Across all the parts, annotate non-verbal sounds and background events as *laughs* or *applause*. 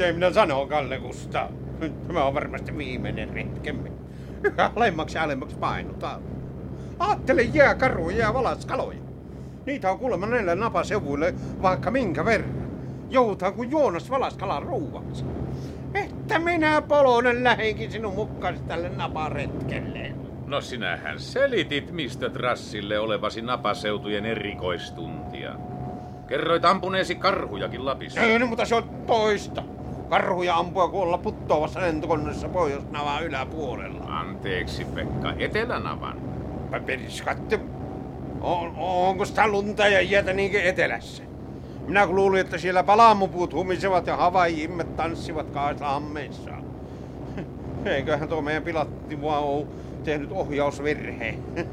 Mitä minä sanon, Kalle Kusta? Tämä on varmasti viimeinen retkemme. Yhä alemmaksi ja alemmaksi painutaan. Aattele jääkaruja ja valaskaloja. Niitä on kuulemma näillä napaseuvuille vaikka minkä verran. Joutaan kuin Joonas valaskalan ruuaksi. Että minä Polonen lähenkin sinun mukkasi tälle naparetkelle. No sinähän selitit, mistä Trassille olevasi napaseutujen erikoistuntia. Kerroit ampuneesi karhujakin Lapissa. Ei, no, mutta se on toista. Karhuja ampua kuolla puttoavassa lentokoneessa Pohjois-Navan yläpuolella. Anteeksi, Pekka, Etelänavan. Periskatte, on, onko sitä lunta ja jäätä niinkin etelässä? Minä kun luulin, että siellä palaamupuut humisevat ja havaijimme tanssivat kahdessa ammeissaan. *laughs* Eiköhän tuo meidän pilatti vaan ole tehnyt ohjausvirheen. *laughs*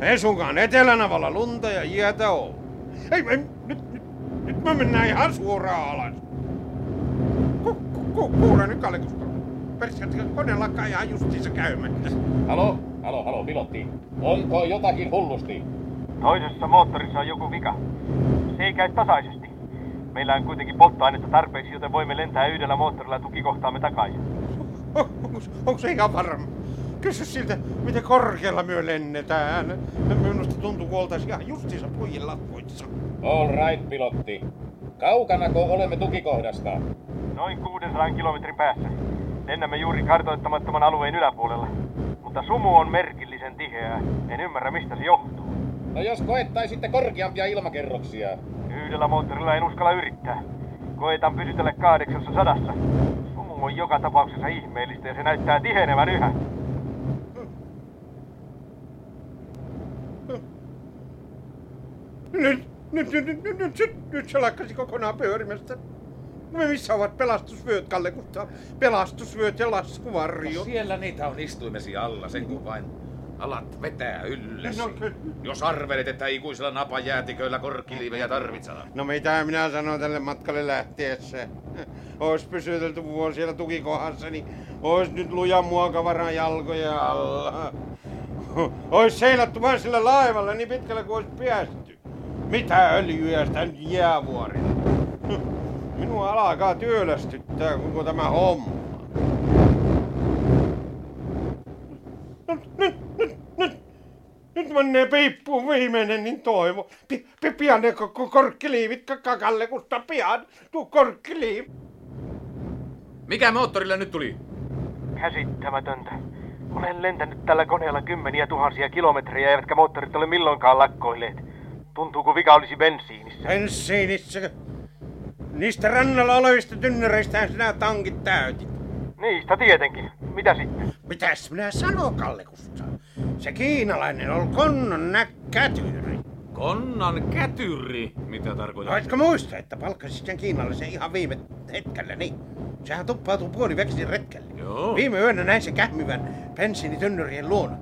Ei sunkaan etelänavalla lunta ja jäätä oo. Ei, ei nyt, nyt, nyt me mennään ihan suoraan alas. Ku, ku, ku, kuule nyt Kalle Kusta. Perskatti kone lakkaa ihan justiinsa käymättä. Halo, halo, halo, pilotti. Onko jotakin hullusti? Toisessa moottorissa on joku vika. Se ei käy tasaisesti. Meillä on kuitenkin polttoainetta tarpeeksi, joten voimme lentää yhdellä moottorilla tukikohtaamme takaisin. Onko, onko se ihan varma? Kysy siltä, miten korkealla myö lennetään. Minusta tuntuu, kun oltaisiin ihan justiinsa puijin lakkoissa. All right, pilotti. Kaukanako olemme tukikohdasta? Noin 600 kilometrin päässä. Lennämme juuri kartoittamattoman alueen yläpuolella. Mutta sumu on merkillisen tiheää. En ymmärrä, mistä se johtuu. No jos koettaisitte korkeampia ilmakerroksia. Yhdellä moottorilla en uskalla yrittää. Koetan pysytellä kahdeksassa sadassa. Sumu on joka tapauksessa ihmeellistä ja se näyttää tihenevän yhä. Nyt, nyt, nyt, nyt, nyt, nyt, nyt, nyt se lakkasi kokonaan pyörimästä. No missä ovat pelastusvyöt, Kalle Kustaa? Pelastusvyöt ja laskuvarjo. No siellä niitä on istuimesi alla, sen kun vain alat vetää yllesi. No, Jos arvelet, että ikuisilla napajäätiköillä korkkiliivejä tarvitsetaan. No mitä minä sanon tälle matkalle lähtiessä? Ois pysytelty vuosi siellä tukikohdassa, niin ois nyt luja muokavaran jalkoja alla. Ois seilattu vain sillä laivalla niin pitkälle kuin ois päästy. Mitä öljyä sitä nyt jäävuorilla? *laughs* Minua alkaa työlästyttää koko tämä homma. Nyt, nyt, nyt, nyt, nyt menee piippuun viimeinen, niin toivo. Pi, pi, pian ne ko- korkkiliivit, ka- Kalle Kusta, pian. Tuu korkkiliivi. Mikä moottorille nyt tuli? Käsittämätöntä. Olen lentänyt tällä koneella kymmeniä tuhansia kilometrejä, eivätkä moottorit ole milloinkaan lakkoilleet. Tuntuu kuin vika olisi bensiinissä. Bensiinissä. Niistä rannalla olevista tynnyreistä sinä tankit täytit. Niistä tietenkin. Mitä sitten? Mitäs minä sanon, Kalle Kusta? Se kiinalainen on konnon näkkätyyri. Konnan kätyri. Mitä tarkoittaa? Voitko muistaa, että palkkasit sen kiinalaisen ihan viime hetkellä, niin? Sehän tuppautuu puoliväkisin retkelle. Joo. Viime yönä näin se kähmivän bensiinitynnyrien luona.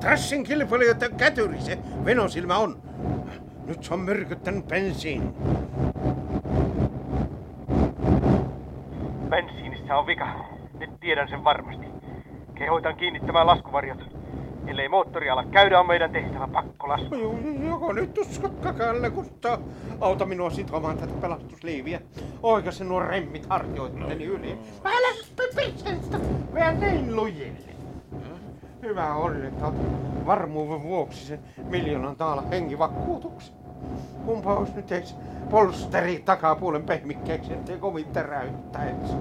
Trassin kilpailijoiden kätyri se venosilmä on. Nyt se on myrkyttänyt bensiin. Bensiinissä on vika. Nyt tiedän sen varmasti. Kehoitan kiinnittämään laskuvarjot. Ellei moottori ala käydä, on meidän tehtävä pakkolasku. Joko nyt uskotkaa Kalle Kusta? Auta minua sitomaan tätä pelastusliiviä. Oikaise nuo remmit hartioitteni yli. Älä pipisestä! Vielä niin lujille. Hyvä on, että varmuuden vuoksi sen miljoonan taala henkivakuutuksen. Kumpa olisi nyt edes polsteri takapuolen pehmikkeeksi, ettei kovin teräyttäisi.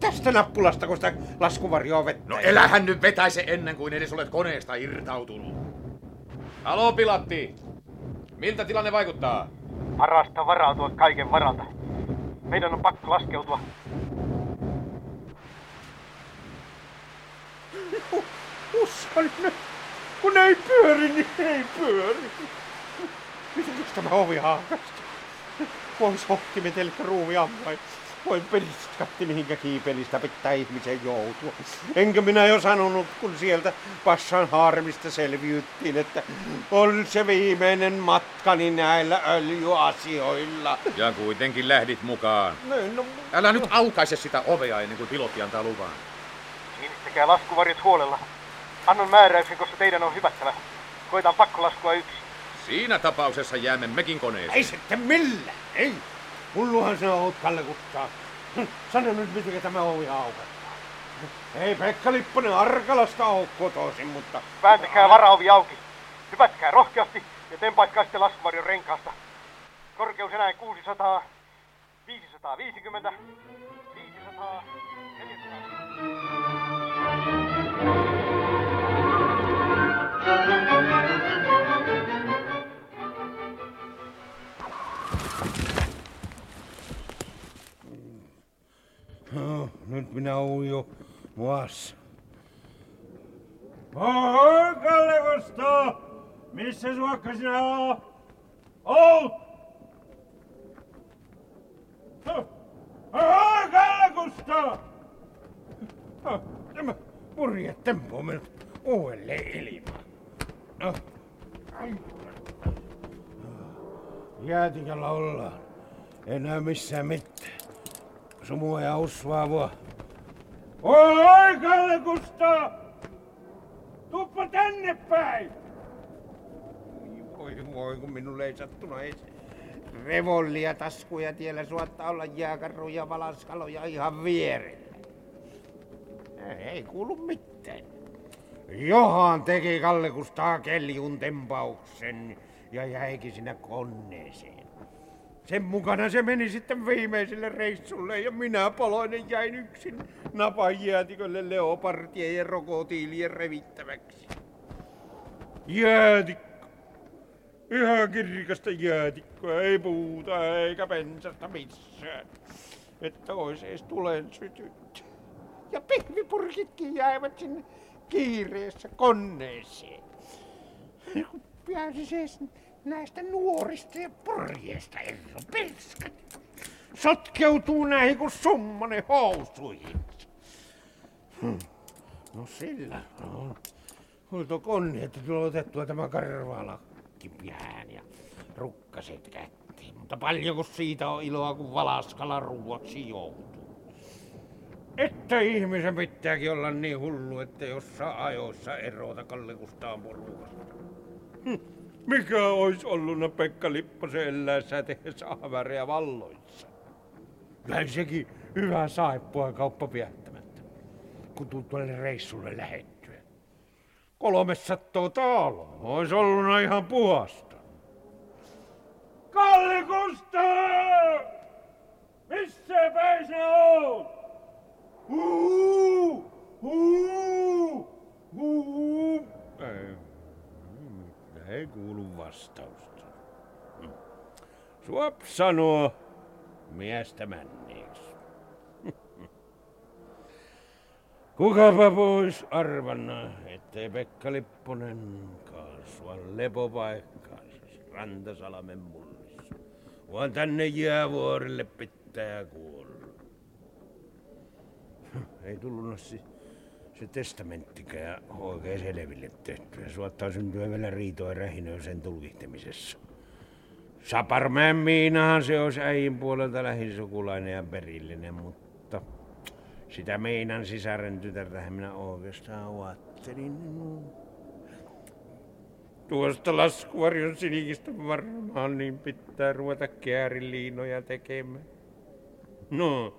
Tästä nappulasta, kun sitä laskuvarjoa vettä. No elähän nyt vetäise ennen kuin edes olet koneesta irtautunut. Halo, pilatti. Miltä tilanne vaikuttaa? Parasta varautua kaiken varalta. Meidän on pakko laskeutua. Uskon nyt. Kun ei pyöri, niin ei pyöri. Miten tämä ovi haakasta? Vois hohtimet eli ruumi ammai. Voi peliskatti mihinkä kiipelistä pitää ihmisen joutua. Enkä minä jo sanonut, kun sieltä passan harmista selviyttiin, että on se viimeinen matkani näillä öljyasioilla. Ja kuitenkin lähdit mukaan. No, no, Älä nyt aukaise sitä ovea ennen kuin pilotti antaa luvan. Kiinnittäkää laskuvarjot huolella. Annan määräyksen, koska teidän on hyvättävä. Koitan pakkolaskua yksi. Siinä tapauksessa jäämme mekin koneeseen. ei sitten millään, ei. Hulluhan sinä oot, Kalle Kustaa. Hm, Sano nyt, miten tämä ovi aukattaa. Ei Pekka Lipponen Arkalasta ole kotoisin, mutta... Vääntäkää varaovi auki. Hypätkää rohkeasti ja tempaiskaa sitten laskuvarjon renkaasta. Korkeus enää 600, 550, 500, 400. nyt minä oon jo muassa. Oho, Kalle Kusto! Missä suokka sinä oot? Oho, Kalle Kusto! Oh, Tämä purje tempo on mennyt uudelleen ilmaan. No. Ai. Jäätiköllä ollaan. Ei näy missään mitään. Sumua ja usvaavua. Oi, Kalle Kusta! Tuppa tänne päin! Voi voi, kun minulle ei sattunut edes revollia taskuja tiellä suottaa olla jääkarruja valaskaloja ihan vierellä. Ei kuulu mitään. Johan teki Kalle Kustaa keljun tempauksen ja jäikin sinne koneeseen. Sen mukana se meni sitten viimeiselle reissulle ja minä paloinen jäin yksin napan jäätikölle leopardien ja rokotiilien revittäväksi. Jäätikko. Ihan kirkasta jäätikkoa, ei puuta eikä pensasta missään. Että ois ees tulen sytyt. Ja pihvipurkitkin jäivät sinne kiireessä koneeseen. Pääsis ees näistä nuorista ja purjeista ero perskat. Sotkeutuu näihin kuin summonen housuihin. Hmm. No sillä on. Hoito konni, että tulee otettua tämä karvalakki pian ja rukkaset kättiin. Mutta paljonko siitä on iloa, kun valaskala ruuaksi joutuu. Että ihmisen pitääkin olla niin hullu, että jossain ajoissa erota Kalle Kustaan porukasta. Hm. Mikä olisi ollut Pekka Lipposen eläessä tehdessä ahväreä valloissa? Kyllä sekin hyvä saippua kauppa piättämättä, kun tuu tuolle reissulle lähettyä. Kolme sattoo taloa. Olisi ollut ihan puhasta. Kalle Kusta! Missä päin sä oot? Huu! Huu! Huu! Ei, kuulu vastausta. Hm. Suop sanoo miestä männeeksi. *laughs* Kukapa pois arvanna, ettei Pekka Lipponen kasva lepopaikkaansa Rantasalmen mullissa, vaan tänne jäävuorille pitää kuolla. *laughs* Ei tullut se, se testamenttikään oikein selville tehtyä. Suottaa syntyä vielä riitoa rähinöä sen tulkihtamisessa. Saparmäen Miinahan se olisi äijin puolelta lähisukulainen ja perillinen, mutta sitä Miinan sisaren tytärtähän minä oikeastaan ajattelin. Tuosta laskuvarjon sinikistä varmaan niin pitää ruveta kääriliinoja tekemään. No,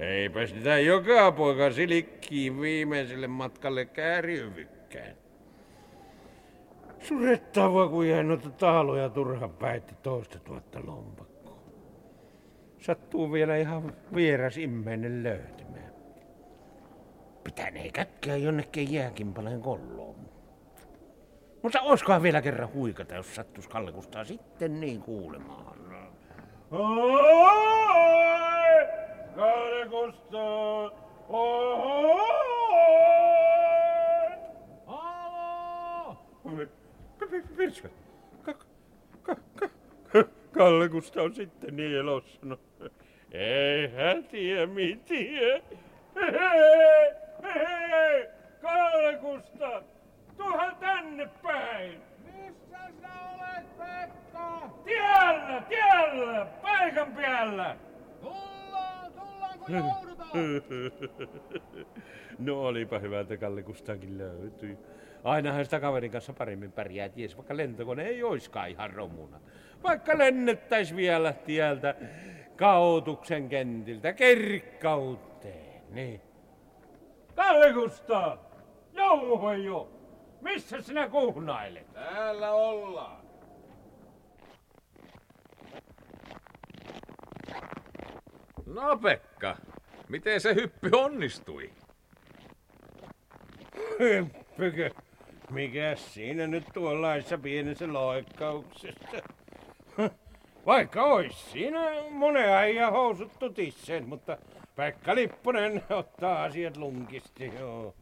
eipä sitä joka poika silikkiin viimeiselle matkalle kääriövykkään. Surettava, kun jäi noita taaloja turha päätti toista tuhatta lompakkoa. Sattuu vielä ihan vieras immeinen löytymään. Pitänee kätkeä jonnekin jääkimpaleen kolloon. Mutta oiskohan vielä kerran huikata, jos sattuis Kallekustaa sitten niin kuulemaan. Oi! Kallekusta! Oi! Halo! Virska. Kalle Kusta on sitten niin elossa. No, ei hän tiedä mitään. Hei, hei, Kalle Kusta, tuohan tänne päin. Missä sinä olet, Pekka? Tiellä, tiellä, paikan päällä. Tullaan, tullaan kun. *laughs* No olipa hyvä, että Kalle Kustakin löytyi. Ainahan sitä kaverin kanssa paremmin pärjää, ties vaikka lentokone ei oiskaan ihan romuna. Vaikka lennettäis vielä tieltä Kautuksen kentiltä kerkkauteen, niin. Kalle Kustaa! Jouho jo! Missä sinä kuhnailet? Täällä ollaan. No Pekka, miten se hyppy onnistui? Hyppykö? Mikäs siinä nyt tuollaisessa pienessä loikkauksessa? Vaikka ois siinä monen ajan housut tutisseen, mutta Pekka Lipponen ottaa asiat lunkisti, joo.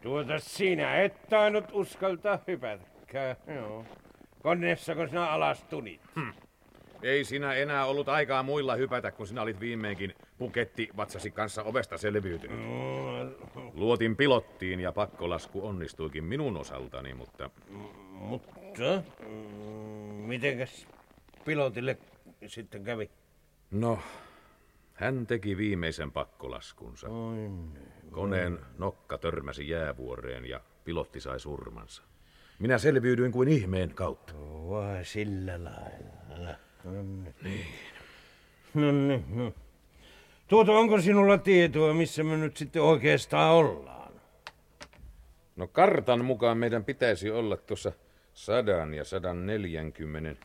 Tuota sinä et tainnut uskaltaa hypätäkään, joo. Koneessako sinä alas tunit? Hm. Ei sinä enää ollut aikaa muilla hypätä, kun sinä olit viimeinkin puketti vatsasi kanssa ovesta selviytynyt. Luotin pilottiin ja pakkolasku onnistuikin minun osaltani, mutta... mutta... mm, Mitenkäs pilotille sitten kävi? No, hän teki viimeisen pakkolaskunsa. Oi, Koneen nokka törmäsi jäävuoreen ja pilotti sai surmansa. Minä selviydyin kuin ihmeen kautta. vai sillä lailla. Niin. No niin, no. Tuota, onko sinulla tietoa, missä me nyt sitten oikeastaan ollaan? No kartan mukaan meidän pitäisi olla tuossa sadan ja sadan neljänkymmenen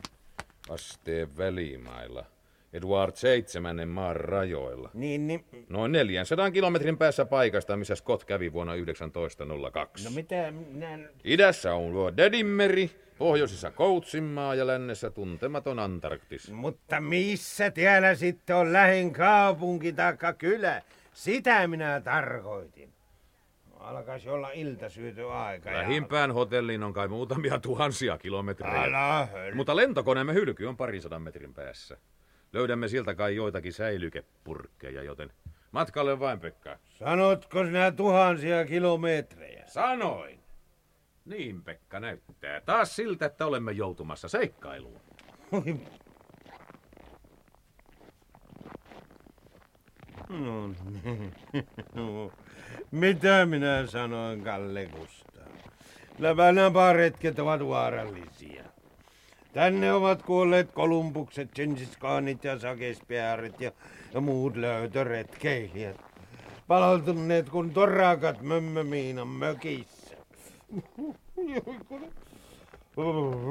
asteen välimailla. Edward seitsemännen maan rajoilla. Niin, niin, Noin 400 kilometrin päässä paikasta, missä Scott kävi vuonna 1902. no mitä minä. Idässä on luo Dedinmeri, pohjoisessa Koutsinmaa ja lännessä tuntematon Antarktis. Mutta missä täällä sitten on lähin kaupunki taikka kylä? Sitä minä tarkoitin. Alkaisi olla iltasyötyaika. ja- Lähimpään hotelliin on kai muutamia tuhansia kilometrejä. Älä höl... Mutta lentokoneemme hylky on parisadan metrin päässä. Löydämme siltä kai joitakin säilykepurkkeja, joten matkalle vain Pekka. Sanotko sinä tuhansia kilometrejä? Sanoin. Niin Pekka näyttää. Taas siltä, että olemme joutumassa seikkailuun. No niin. No, Mitä minä sanoin, Kalle Kustaa? Läpänaparetket ovat vaarallisia. Tänne ovat kuolleet kolumbukset, gensiskaanit ja sakespäärit ja, ja muut löytöretkeilijät. Palautuneet kuin torakat mömmömiinan mökissä.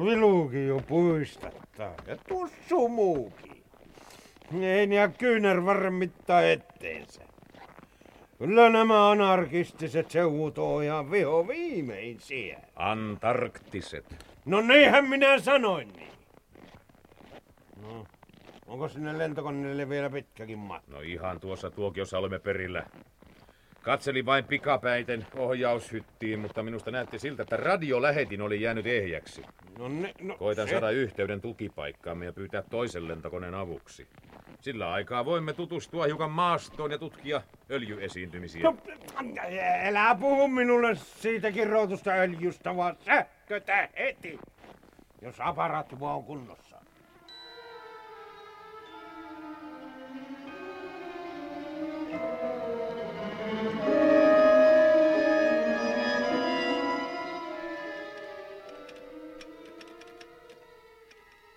Viluukin jo puistattaa ja tussu muukin. Ei ja kyynär varmittaa etteensä. Kyllä nämä anarkistiset seuvut on ihan viho viimein. Antarktiset. No niinhän minä sanoin niin. No, onko sinne lentokoneelle vielä pitkäkin matka? No ihan tuossa tuokiossa olemme perillä. Katselin vain pikapäiten ohjaushyttiin, mutta minusta näytti siltä, että radiolähetin oli jäänyt ehjäksi. No, ne, no Koitan se- saada yhteyden tukipaikkaamme ja pyytää toisen lentokoneen avuksi. Sillä aikaa voimme tutustua hiukan maastoon ja tutkia öljyesiintymisiä. No, älä puhu minulle siitä kirjoitusta öljystä, vaan sähkötä heti, jos aparaatti vaan on kunnossa.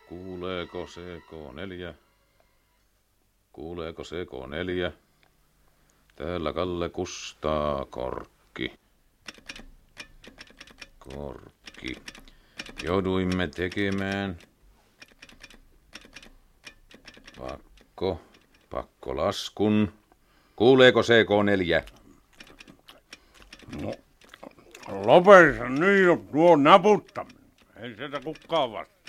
Kuuleeko se K4? Kuuleeko se K4? Täällä Kalle Kustaa Korkki. Korkki. Jouduimme tekemään pakko, pakkolaskun. Kuuleeko CK4? No, lopeta nyt jo tuo naputtaminen. Ei sitä kukaan vastaa.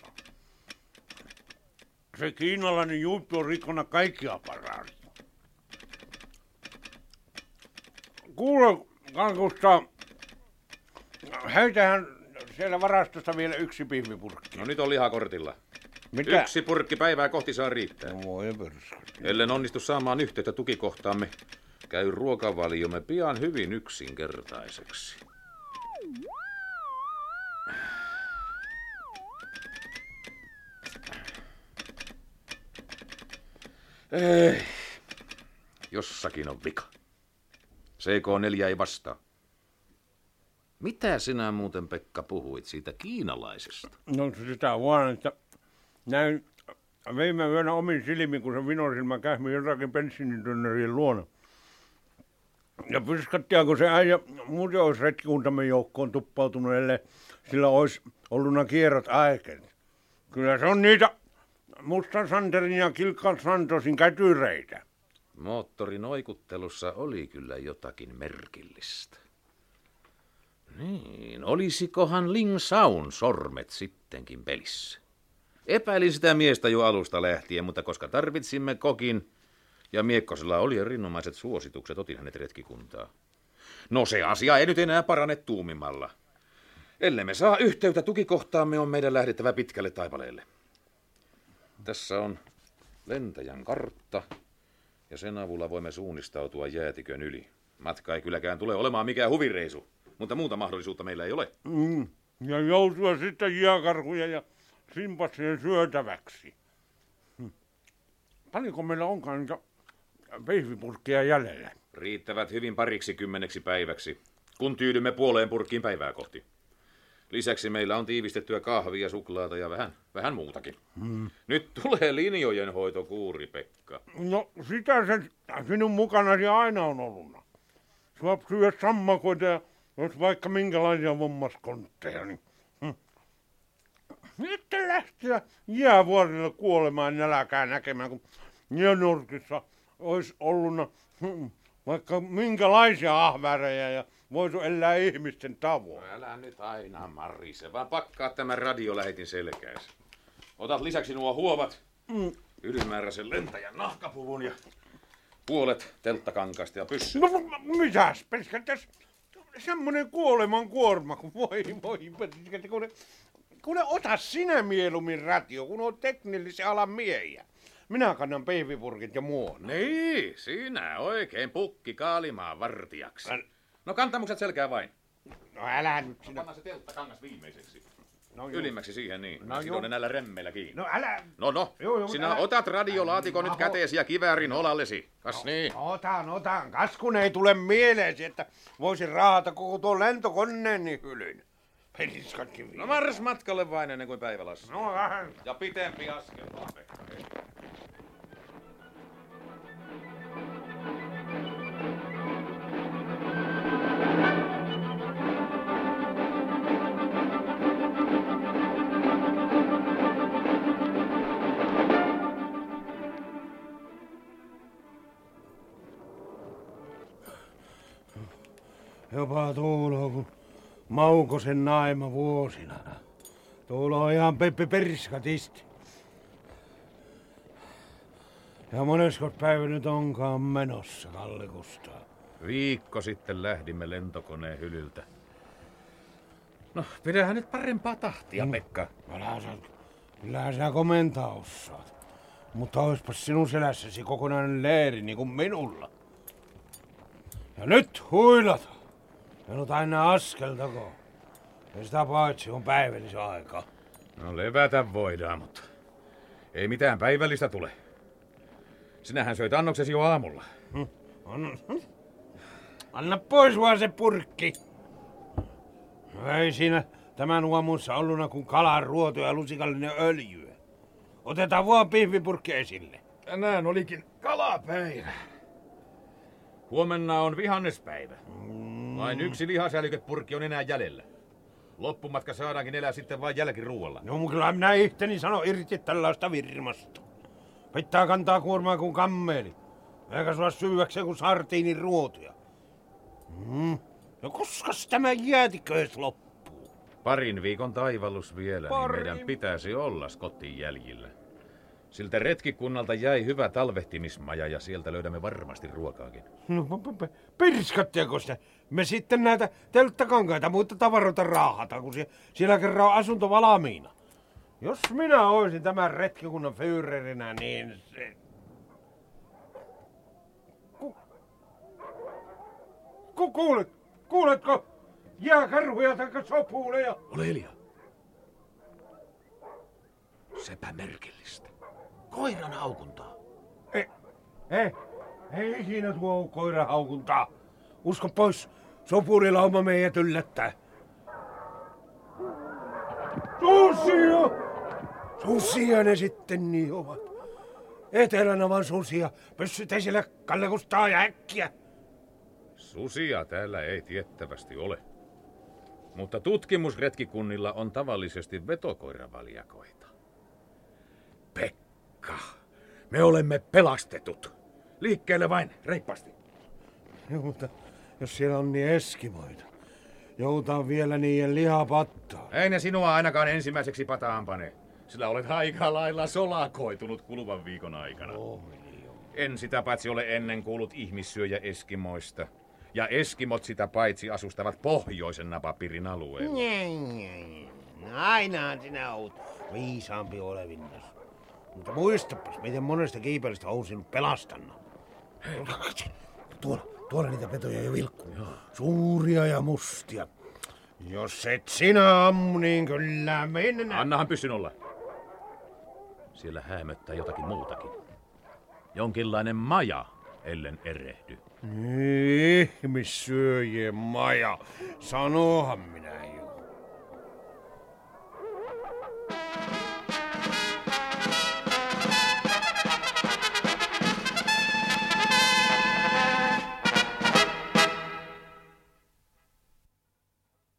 Se kiinalainen juttu on rikkona kaikki aparaatit. Kuule, Kankusta, heitähän siellä varastosta vielä yksi pihvipurkki. No nyt on lihakortilla. Mitä? Yksi purkki päivää kohti saa riittää. No voi. Ellen onnistu saamaan yhteyttä tukikohtaamme, käy ruokavaliomme pian hyvin yksinkertaiseksi. Ei. Jossakin on vika. CK4 ei vastaa. Mitä sinä muuten, Pekka, puhuit siitä kiinalaisesta? No sitä vaan, että näin viime yönä omin silmin, kun se vinosilmä kähmi jotakin bensiinitynnerien luona. Ja pyskattia, kun se äijä museoisretkikuntamme joukkoon tuppautunut, ellei sillä olisi ollut kierrot aikeet. Kyllä se on niitä Mustan Santerin ja Kilkan Santosin kätyreitä. Moottorin oikuttelussa oli kyllä jotakin merkillistä. Niin, olisikohan Ling Saun sormet sittenkin pelissä? Epäilin sitä miestä jo alusta lähtien, mutta koska tarvitsimme kokin, ja Miekkosella oli erinomaiset suositukset, otin hänet retkikuntaa. No se asia ei nyt enää parane tuumimalla. Ellei me saa yhteyttä tukikohtaamme, on meidän lähdettävä pitkälle taipaleelle. Tässä on lentäjän kartta, ja sen avulla voimme suunnistautua jäätikön yli. Matka ei kylläkään tule olemaan mikään huvireisu, mutta muuta mahdollisuutta meillä ei ole. Mm. Ja joutua sitten jääkarhuja ja simpassien syötäväksi. Hm. Paljonko meillä onkaan niitä pihvipurkkeja jäljellä? Riittävät hyvin pariksi kymmeneksi päiväksi, kun tyydymme puoleen purkkiin päivää kohti. Lisäksi meillä on tiivistettyä kahvia, suklaata ja vähän, vähän muutakin. Hmm. Nyt tulee linjojen hoitokuuri, Pekka. No sitä se sinun mukanasi aina on ollut. Suop syödä sammakoita ja jos vaikka minkälaisia vommaskontteja, niin... Hmm. Sitten lähteä jäävuorille kuolemaan nälkää näkemään, kun Njönurkissa olisi ollut hmm, vaikka minkälaisia ahvärejä ja voisu elää ihmisten tavoin. No älä nyt aina marise, vaan pakkaa tämän radiolähetin selkääsi. Otat lisäksi nuo huovat, mm. ylimääräisen lentäjän nahkapuvun ja puolet telttakankaasta ja pyssy. No mitäs, peskätäs? Semmonen kuoleman kuorma, kun voi, voi, kun ne, kun ne ota sinä mieluummin ratio, kun on teknillisen alan miehiä. Minä kannan pehvipurkit ja muun. Niin, sinä oikein pukki kaalimaan vartijaksi. Än... No kantamukset selkää vain. No älä nyt sinä. Panna se teltta kangas viimeiseksi. No, Ylimmäksi siihen niin. No, joo. näillä remmeillä kiinni. No älä... No no, joo, joo, sinä älä... otat radiolaatikon nyt käteesi ja kiväärin olallesi. Kas no, niin? Otan, otan. Kas kun ei tule mieleesi, että voisin raahata koko tuon lentokoneeni hylyn. Peliskatkin No mars matkalle vain ennen kuin päivä No vähän. Ja pitempi askel vaan, Pekka. Jopa tuulo, kun Maukosen naima vuosina. Tuulo on ihan Peppi Perskatisti. Ja moneskos päivä nyt onkaan menossa, Kalle Kustaa? Viikko sitten lähdimme lentokoneen hylyltä. No, pidähän nyt parempaa tahtia, mm. Pekka. Kyllähän sä, kyllähän sä komentaa osaat. Mutta oispas sinun selässäsi kokonainen leiri niin kuin minulla. Ja nyt huilata. Menut aina askeltako. Ja sitä paitsi on päivällisen aika. No levätä voidaan, mutta ei mitään päivällistä tule. Sinähän söit annoksesi jo aamulla. Hm. Anna, hm? Anna pois vaan se purkki. No ei siinä tämän uomussa olluna kuin kalan ruoto ja lusikallinen öljy. Otetaan vaan pihvipurkki esille. Tänään olikin kalapäivä. Huomenna on vihannespäivä. Mm. Vain yksi lihasälykepurkki on enää jäljellä. Loppumatka saadaankin elää sitten vain jälkiruualla. No mutta kyllä minä ihteni sano irti tällaista virmasta. Pitää kantaa kuormaa kuin kammeli. Eikä sulla syyväkseen kuin sartiinin ruotuja. Mm. No koska tämä jäätikö loppuu? Parin viikon taivallus vielä, Parin... niin meidän pitäisi olla Skottin jäljillä. Siltä retkikunnalta jäi hyvä talvehtimismaja ja sieltä löydämme varmasti ruokaakin. No, pirskattiako sitä? Me sitten näitä telttakankaita muita tavaroita raahata, kun siellä kerran on asunto valmiina. Jos minä olisin tämän retkikunnan fyyrerinä, niin se... Ku... Ku, kuulet, kuuletko? Jääkarhuja tai sopuuleja. Ole hiljaa. Sepä merkillistä. Koiran haukuntaa. Ei, ei, ei siinä tuo koiran haukuntaa. Usko pois, sopurilauma meidät yllättää. Susia! Susia ne sitten niin ovat. Etelänavan susia. Pyssyt esille, Kalle Kustaa ja äkkiä. Susia täällä ei tiettävästi ole. Mutta tutkimusretkikunnilla on tavallisesti vetokoiravaljakoita. Pekka, me olemme pelastetut. Liikkeelle vain, reippaasti. Joo, mutta jos siellä on niin eskimoita, joutaa vielä niiden lihapattaa. Ei ne sinua ainakaan ensimmäiseksi pataan pane, sillä olet aika lailla solakoitunut kuluvan viikon aikana. Oh, En sitä paitsi ole ennen kuullut ihmissyöjä Eskimoista. Ja Eskimot sitä paitsi asustavat pohjoisen napapirin alueella. Ainahan sinä oot viisaampi olevinnas. Mutta muistapas, miten monesta kiipeilystä on sinut pelastanut. *laughs* Tuolla, tuolla niitä petoja jo vilkkuu. Suuria ja mustia. Jos et sinä ammu, niin kyllä mennään. Annahan pysyn olla. Siellä häämöttää jotakin muutakin. Jonkinlainen maja, ellen erehdy. Ihmissyöjien maja. Sanohan minä